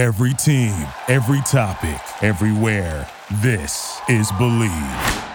Every team, every topic, everywhere. This is Bleav.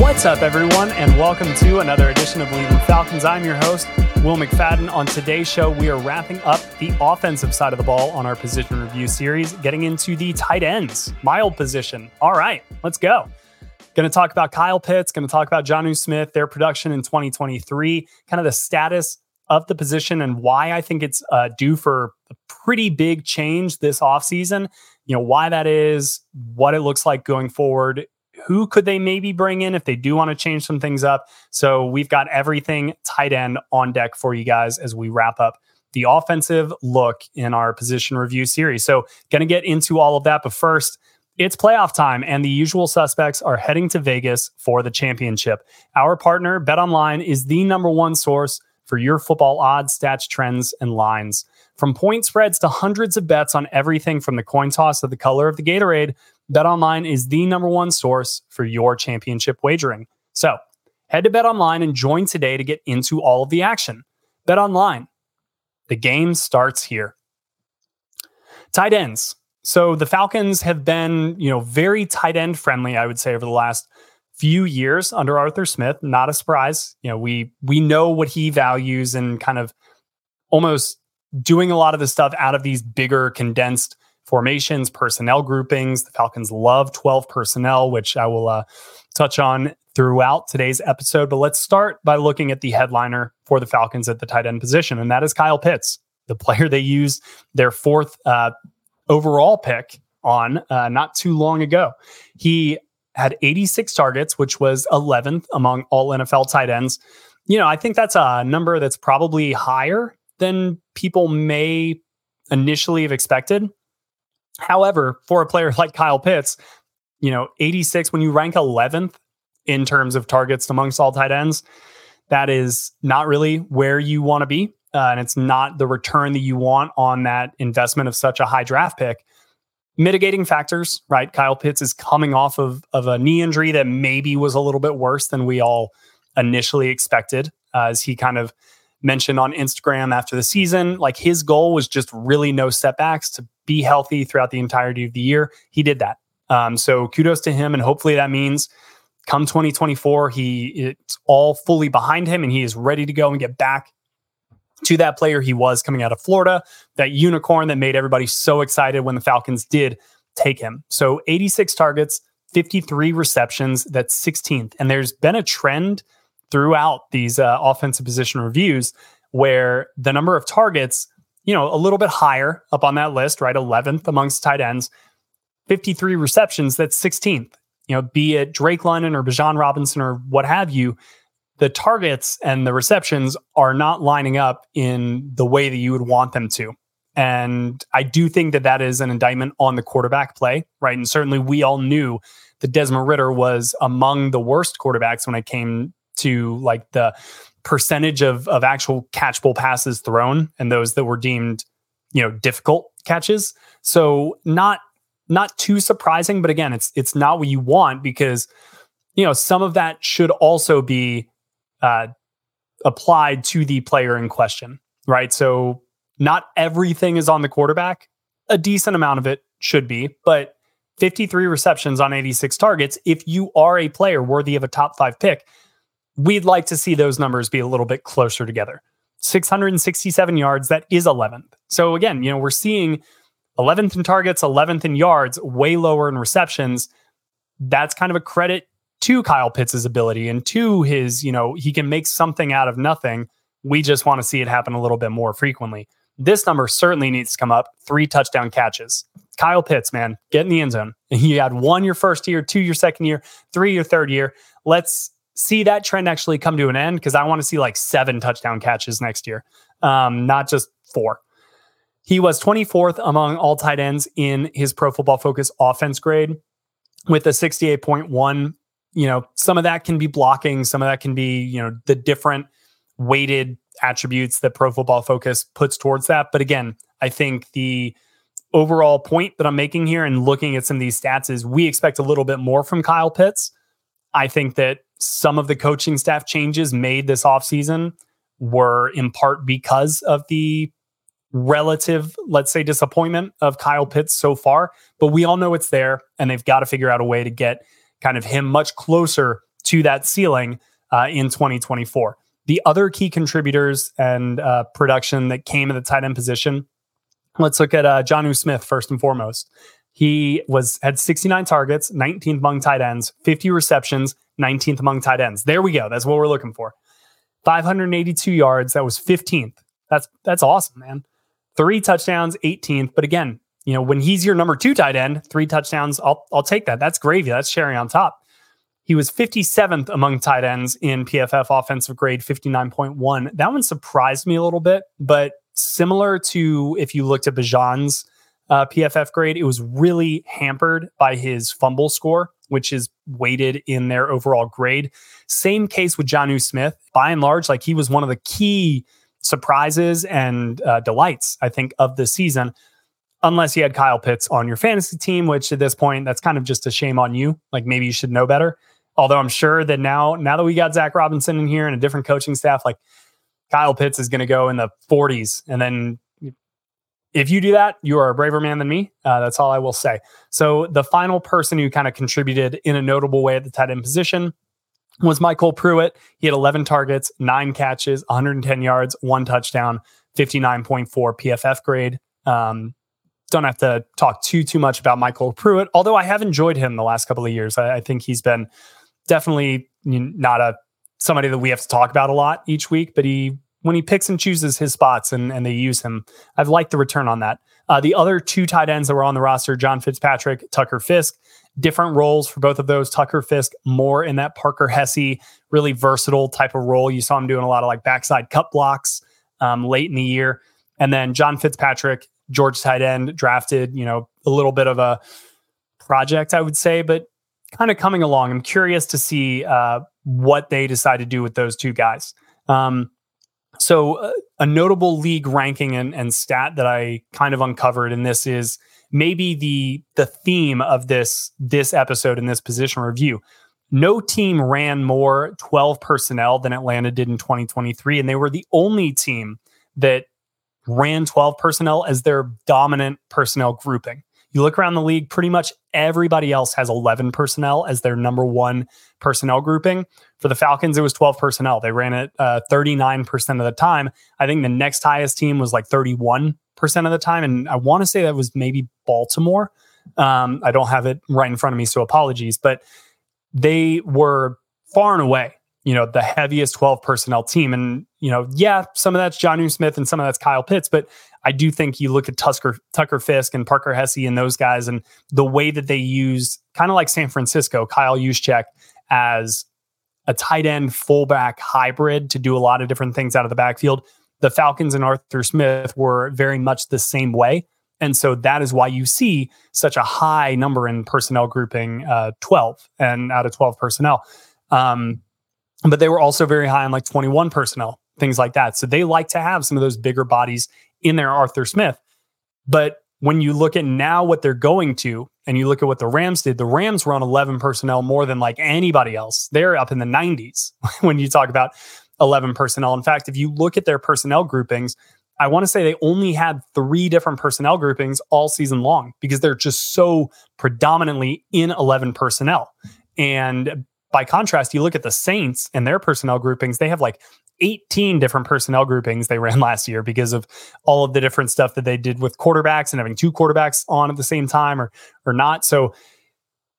What's up, everyone, and welcome to another edition of Bleav in Falcons. I'm your host, Will McFadden. On today's show, we are wrapping up the offensive side of the ball on our position review series, getting into the tight ends, mild position. All right, let's go. Going to talk about Kyle Pitts, going to talk about Jonnu Smith, their production in 2023, kind of the status of the position and why I think it's uh, due for a pretty big change this offseason. You know, why that is, what it looks like going forward, who could they maybe bring in if they do want to change some things up? So we've got everything tight end on deck for you guys as we wrap up the offensive look in our position review series. So going to get into all of that, but first, it's playoff time, and the usual suspects are heading to Vegas for the championship. Our partner, BetOnline, is the number one source for your football odds, stats, trends, and lines. From point spreads to hundreds of bets on everything from the coin toss to the color of the Gatorade, BetOnline is the number one source for your championship wagering. So head to BetOnline and join today to get into all of the action. BetOnline, the game starts here. Tight ends. So the Falcons have been, you know, very tight end friendly, I would say, over the last few years under Arthur Smith. Not a surprise. You know, we we know what he values and kind of almost doing a lot of the stuff out of these bigger condensed formations, personnel groupings. The Falcons love 12 personnel, which I will uh, touch on throughout today's episode. But let's start by looking at the headliner for the Falcons at the tight end position, and that is Kyle Pitts, the player they used their fourth uh, overall pick on uh, not too long ago. He had 86 targets, which was 11th among all NFL tight ends. You know, I think that's a number that's probably higher than people may initially have expected. However, for a player like Kyle Pitts, you know, 86, when you rank 11th in terms of targets amongst all tight ends, that is not really where you want to be. Uh, and it's not the return that you want on that investment of such a high draft pick. Mitigating factors, right? Kyle Pitts is coming off of, of a knee injury that maybe was a little bit worse than we all initially expected, uh, as he kind of mentioned on Instagram after the season. Like his goal was just really no setbacks to be healthy throughout the entirety of the year. He did that. Um, so kudos to him. And hopefully that means come 2024, he it's all fully behind him and he is ready to go and get back to that player he was coming out of Florida, that unicorn that made everybody so excited when the Falcons did take him. So 86 targets, 53 receptions, that's 16th. And there's been a trend throughout these uh, offensive position reviews where the number of targets, you know, a little bit higher up on that list, right? 11th amongst tight ends, 53 receptions, that's 16th. You know, be it Drake London or Bijan Robinson or what have you, the targets and the receptions are not lining up in the way that you would want them to. And I do think that that is an indictment on the quarterback play, right? And certainly we all knew that Desmond Ridder was among the worst quarterbacks when it came to like the percentage of of actual catchable passes thrown and those that were deemed you know difficult catches. So not not too surprising but again it's it's not what you want because you know some of that should also be uh, applied to the player in question right? So not everything is on the quarterback. A decent amount of it should be but 53 receptions on 86 targets if you are a player worthy of a top 5 pick we'd like to see those numbers be a little bit closer together. 667 yards, that is 11th. So again, you know, we're seeing 11th in targets, 11th in yards, way lower in receptions. That's kind of a credit to Kyle Pitts' ability and to his, you know, he can make something out of nothing. We just want to see it happen a little bit more frequently. This number certainly needs to come up. Three touchdown catches. Kyle Pitts, man, get in the end zone. You had one your first year, two your second year, three your third year. Let's see that trend actually come to an end because I want to see like seven touchdown catches next year, um, not just four. He was 24th among all tight ends in his Pro Football Focus offense grade with a 68.1. You know, some of that can be blocking, some of that can be, you know, the different weighted attributes that Pro Football Focus puts towards that. But again, I think the overall point that I'm making here and looking at some of these stats is we expect a little bit more from Kyle Pitts. I think that some of the coaching staff changes made this offseason were in part because of the relative, let's say, disappointment of Kyle Pitts so far. But we all know it's there, and they've got to figure out a way to get kind of him much closer to that ceiling uh, in 2024. The other key contributors and uh, production that came at the tight end position, let's look at uh, Jonnu Smith first and foremost. He was had 69 targets, 19th among tight ends, 50 receptions, 19th among tight ends. There we go. That's what we're looking for. 582 yards. That was 15th. That's that's awesome, man. Three touchdowns, 18th. But again, you know, when he's your number two tight end, three touchdowns, I'll I'll take that. That's gravy. That's cherry on top. He was 57th among tight ends in PFF offensive grade, 59.1. That one surprised me a little bit, but similar to if you looked at Bijan's uh, PFF grade, it was really hampered by his fumble score, which is weighted in their overall grade. Same case with Jonnu Smith. By and large, like he was one of the key surprises and uh, delights, I think, of the season. Unless you had Kyle Pitts on your fantasy team, which at this point, that's kind of just a shame on you. Like maybe you should know better. Although I'm sure that now, now that we got Zac Robinson in here and a different coaching staff, like Kyle Pitts is going to go in the 40s. And then if you do that, you are a braver man than me. Uh, that's all I will say. So the final person who kind of contributed in a notable way at the tight end position was MyCole Pruitt. He had 11 targets, nine catches, 110 yards, one touchdown, 59.4 PFF grade. Um, don't have to talk too too much about MyCole Pruitt, although I have enjoyed him the last couple of years. I, I think he's been definitely not a somebody that we have to talk about a lot each week, but he when he picks and chooses his spots and, and they use him, I've liked the return on that. Uh, the other two tight ends that were on the roster, John Fitzpatrick, Tucker Fisk, different roles for both of those. Tucker Fisk more in that Parker Hesse, really versatile type of role. You saw him doing a lot of like backside cut blocks um, late in the year. And then John Fitzpatrick, Georgia tight end, drafted, you know, a little bit of a project, I would say, but kind of coming along. I'm curious to see uh, what they decide to do with those two guys. Um, so, uh, a notable league ranking and, and stat that I kind of uncovered in this is maybe the the theme of this this episode in this position review. No team ran more 12 personnel than Atlanta did in 2023, and they were the only team that ran 12 personnel as their dominant personnel grouping. You look around the league, pretty much everybody else has 11 personnel as their number one personnel grouping. For the Falcons, it was 12 personnel. They ran it uh, 39% of the time. I think the next highest team was like 31% of the time. And I want to say that was maybe Baltimore. Um, I don't have it right in front of me, so apologies. But they were far and away you know, the heaviest 12 personnel team. And, you know, yeah, some of that's Jonnu Smith and some of that's Kyle Pitts, but I do think you look at Tucker, Tucker Fisk and Parker Hesse and those guys and the way that they use kind of like San Francisco, Kyle Juszczyk as a tight end fullback hybrid to do a lot of different things out of the backfield. The Falcons and Arthur Smith were very much the same way. And so that is why you see such a high number in personnel grouping uh, 12 and out of 12 personnel. Um, but they were also very high on like 21 personnel, things like that. So they like to have some of those bigger bodies in there, Arthur Smith. But when you look at now what they're going to, and you look at what the Rams did, the Rams were on 11 personnel more than like anybody else. They're up in the 90s when you talk about 11 personnel. In fact, if you look at their personnel groupings, I want to say they only had three different personnel groupings all season long because they're just so predominantly in 11 personnel. And by contrast, you look at the Saints and their personnel groupings, they have like 18 different personnel groupings they ran last year because of all of the different stuff that they did with quarterbacks and having two quarterbacks on at the same time or or not. So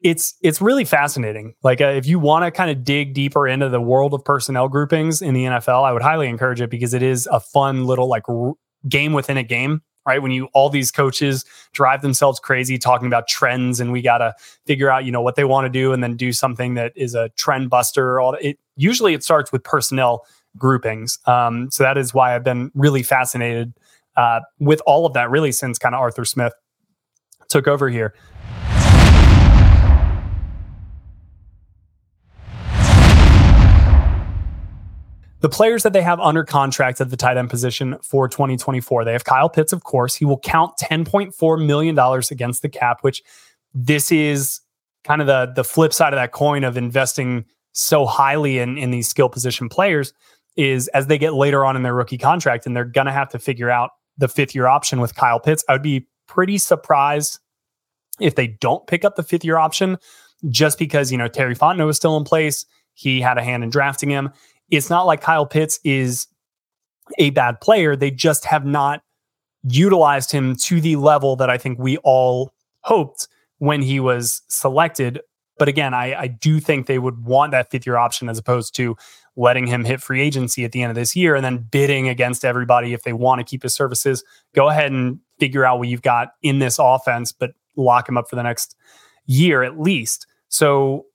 it's it's really fascinating. Like uh, if you want to kind of dig deeper into the world of personnel groupings in the NFL, I would highly encourage it because it is a fun little like r- game within a game right? When you all these coaches drive themselves crazy talking about trends and we got to figure out, you know, what they want to do and then do something that is a trend buster. All it usually it starts with personnel groupings. Um, so that is why I've been really fascinated uh, with all of that really since kind of Arthur Smith took over here. The players that they have under contract at the tight end position for 2024, they have Kyle Pitts, of course. He will count $10.4 million against the cap, which this is kind of the, the flip side of that coin of investing so highly in, in these skill position players is as they get later on in their rookie contract and they're going to have to figure out the fifth year option with Kyle Pitts. I would be pretty surprised if they don't pick up the fifth year option just because, you know, Terry Fontenot is still in place. He had a hand in drafting him. It's not like Kyle Pitts is a bad player. They just have not utilized him to the level that I think we all hoped when he was selected. But again, I, I do think they would want that fifth year option as opposed to letting him hit free agency at the end of this year and then bidding against everybody if they want to keep his services. Go ahead and figure out what you've got in this offense, but lock him up for the next year at least. So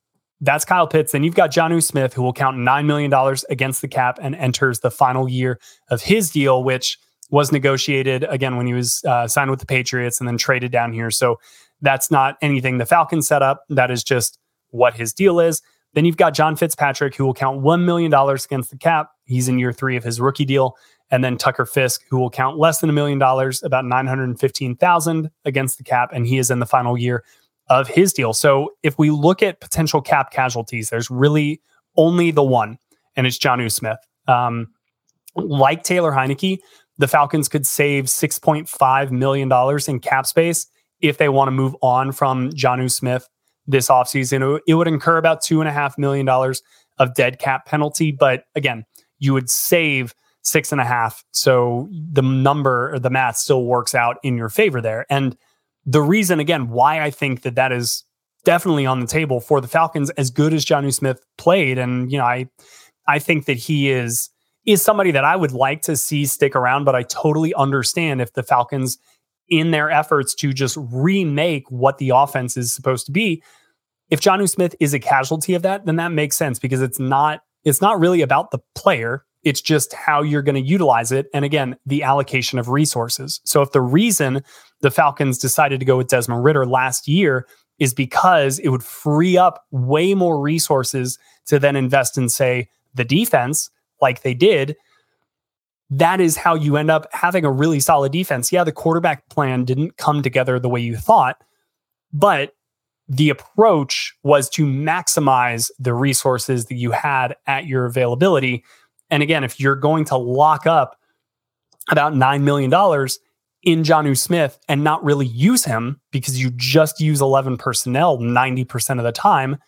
that's Kyle Pitts. Then you've got Jonnu Smith, who will count $9 million against the cap and enters the final year of his deal, which was negotiated again when he was uh, signed with the Patriots and then traded down here. So that's not anything the Falcons set up. That is just what his deal is. Then you've got John Fitzpatrick, who will count $1 million against the cap. He's in year three of his rookie deal. And then Tucker Fisk, who will count less than a million dollars, about 915,000 against the cap. And he is in the final year of his deal. So if we look at potential cap casualties, there's really only the one, and it's Jonnu Smith. Um, like Taylor Heinicke, the Falcons could save $6.5 million in cap space if they want to move on from Jonnu Smith this offseason. It would incur about $2.5 million of dead cap penalty. But again, you would save six and a half. So the number or the math still works out in your favor there. And the reason, again, why I think that that is definitely on the table for the Falcons, as good as Jonnu Smith played, and you know, I I think that he is is somebody that I would like to see stick around, but I totally understand if the Falcons, in their efforts to just remake what the offense is supposed to be, if Jonnu Smith is a casualty of that, then that makes sense because it's not it's not really about the player. It's just how you're going to utilize it. And again, the allocation of resources. So if the reason the Falcons decided to go with Desmond Ridder last year is because it would free up way more resources to then invest in, say, the defense, like they did. That is how you end up having a really solid defense. Yeah, the quarterback plan didn't come together the way you thought, but the approach was to maximize the resources that you had at your availability and again, if you're going to lock up about $9 million in Jonnu Smith and not really use him because you just use 11 personnel 90% of the time,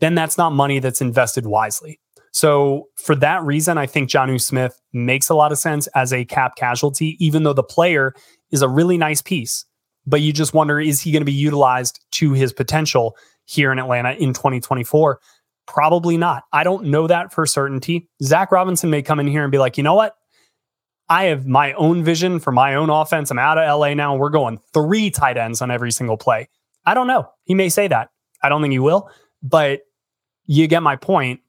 then that's not money that's invested wisely. So, for that reason, I think Jonnu Smith makes a lot of sense as a cap casualty, even though the player is a really nice piece. But you just wonder is he going to be utilized to his potential here in Atlanta in 2024? Probably not. I don't know that for certainty. Zac Robinson may come in here and be like, you know what? I have my own vision for my own offense. I'm out of LA now. We're going three tight ends on every single play. I don't know. He may say that. I don't think he will, but you get my point.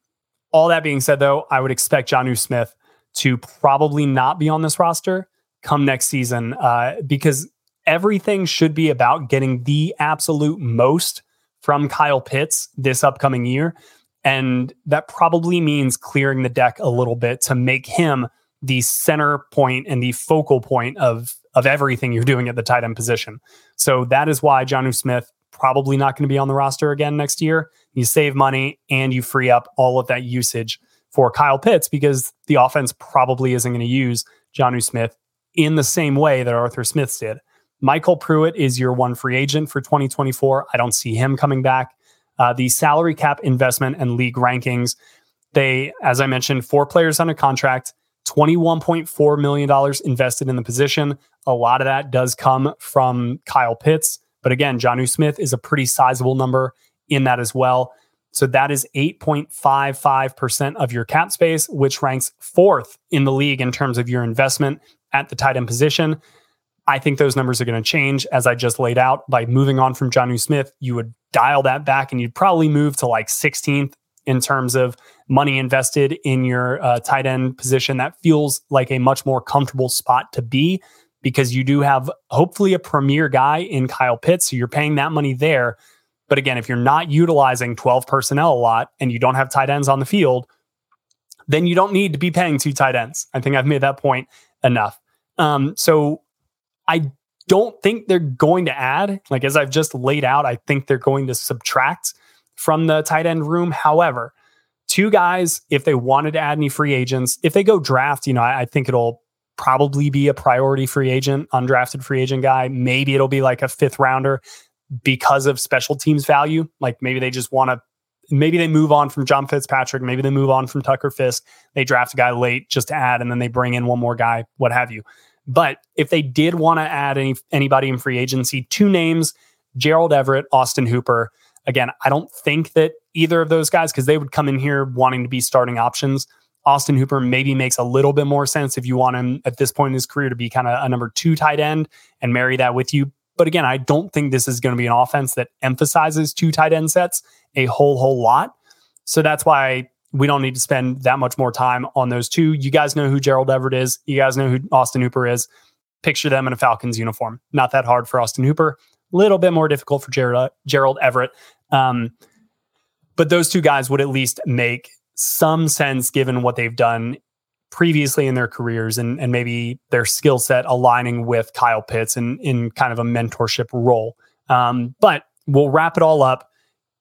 All that being said, though, I would expect Jonnu Smith to probably not be on this roster come next season uh, because everything should be about getting the absolute most from Kyle Pitts this upcoming year. And that probably means clearing the deck a little bit to make him the center point and the focal point of of everything you're doing at the tight end position. So that is why Jonnu Smith probably not going to be on the roster again next year. You save money and you free up all of that usage for Kyle Pitts because the offense probably isn't going to use Jonnu Smith in the same way that Arthur Smith did. MyCole Pruitt is your one free agent for 2024. I don't see him coming back uh, the salary cap investment and league rankings. They, as I mentioned, four players under contract, $21.4 million invested in the position. A lot of that does come from Kyle Pitts. But again, Jonnu Smith is a pretty sizable number in that as well. So that is 8.55% of your cap space, which ranks fourth in the league in terms of your investment at the tight end position. I think those numbers are going to change as I just laid out. By moving on from Jonnu Smith, you would dial that back and you'd probably move to like 16th in terms of money invested in your uh, tight end position. That feels like a much more comfortable spot to be because you do have hopefully a premier guy in Kyle Pitts. So you're paying that money there. But again, if you're not utilizing 12 personnel a lot and you don't have tight ends on the field, then you don't need to be paying two tight ends. I think I've made that point enough. Um, so I don't think they're going to add, like as I've just laid out, I think they're going to subtract from the tight end room. However, two guys, if they wanted to add any free agents, if they go draft, you know, I, I think it'll probably be a priority free agent, undrafted free agent guy. Maybe it'll be like a fifth rounder because of special teams value. Like maybe they just want to, maybe they move on from John Fitzpatrick. Maybe they move on from Tucker Fisk. They draft a guy late just to add, and then they bring in one more guy, what have you. But if they did want to add any anybody in free agency, two names: Gerald Everett, Austin Hooper. Again, I don't think that either of those guys, because they would come in here wanting to be starting options. Austin Hooper maybe makes a little bit more sense if you want him at this point in his career to be kind of a number two tight end and marry that with you. But again, I don't think this is going to be an offense that emphasizes two tight end sets a whole, whole lot. So that's why we don't need to spend that much more time on those two. You guys know who Gerald Everett is. You guys know who Austin Hooper is. Picture them in a Falcons uniform. Not that hard for Austin Hooper. A little bit more difficult for Gerald, Gerald Everett. Um, but those two guys would at least make some sense given what they've done previously in their careers and, and maybe their skill set aligning with Kyle Pitts in, in kind of a mentorship role. Um, but we'll wrap it all up.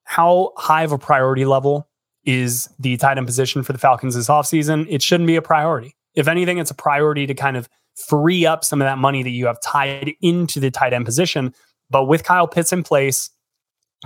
How high of a priority level is the tight end position for the Falcons this offseason? It shouldn't be a priority. If anything, it's a priority to kind of free up some of that money that you have tied into the tight end position. But with Kyle Pitts in place,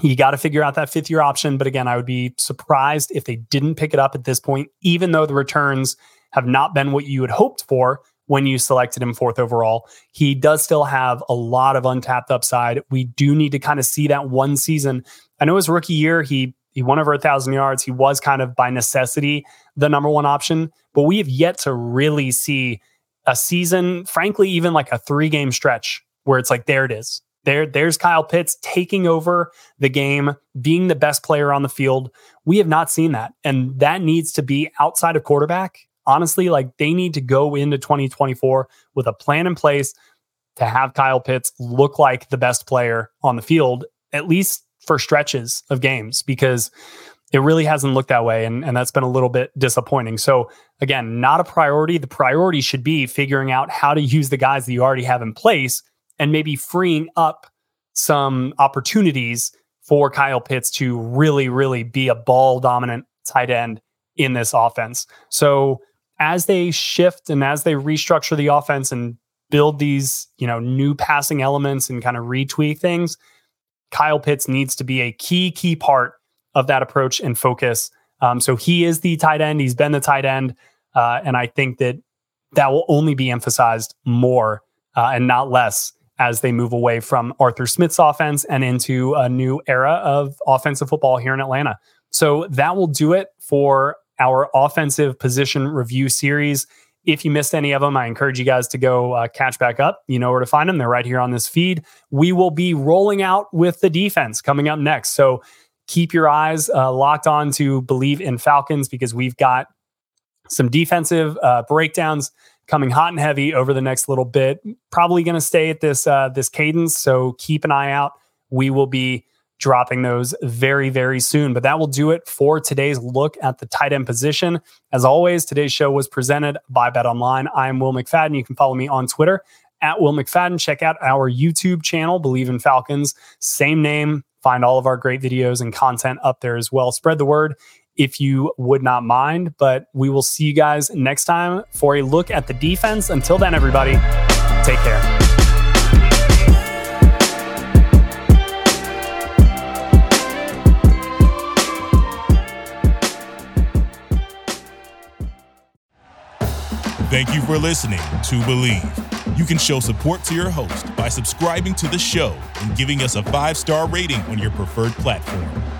you got to figure out that fifth year option. But again, I would be surprised if they didn't pick it up at this point, even though the returns have not been what you had hoped for when you selected him fourth overall. He does still have a lot of untapped upside. We do need to kind of see that one season. I know his rookie year, he he won over a thousand yards. He was kind of by necessity the number one option, but we have yet to really see a season, frankly, even like a three game stretch where it's like, there it is. There, there's Kyle Pitts taking over the game, being the best player on the field. We have not seen that. And that needs to be outside of quarterback. Honestly, like they need to go into 2024 with a plan in place to have Kyle Pitts look like the best player on the field, at least for stretches of games, because it really hasn't looked that way. And, and that's been a little bit disappointing. So, again, not a priority. The priority should be figuring out how to use the guys that you already have in place and maybe freeing up some opportunities for Kyle Pitts to really, really be a ball dominant tight end in this offense. So as they shift and as they restructure the offense and build these, you know, new passing elements and kind of retweak things, Kyle Pitts needs to be a key, key part of that approach and focus. Um, so he is the tight end. He's been the tight end. Uh, and I think that that will only be emphasized more uh, and not less as they move away from Arthur Smith's offense and into a new era of offensive football here in Atlanta. So that will do it for our offensive position review series. If you missed any of them, I encourage you guys to go uh, catch back up. You know where to find them. They're right here on this feed. We will be rolling out with the defense coming up next. So keep your eyes uh, locked on to Bleav in Falcons because we've got some defensive uh, breakdowns coming hot and heavy over the next little bit. Probably going to stay at this uh, this cadence, so keep an eye out. We will be dropping those very very soon. But that will do it for today's look at the tight end position. As always, today's show was presented by Bet Online. I am Will McFadden. You can follow me on Twitter at Will McFadden. Check out our YouTube channel, Bleav in Falcons. Same name. Find all of our great videos and content up there as well. Spread the word if you would not mind. But we will see you guys next time for a look at the defense. Until then, everybody, take care. Thank you for listening to Bleav. You can show support to your host by subscribing to the show and giving us a five star rating on your preferred platform.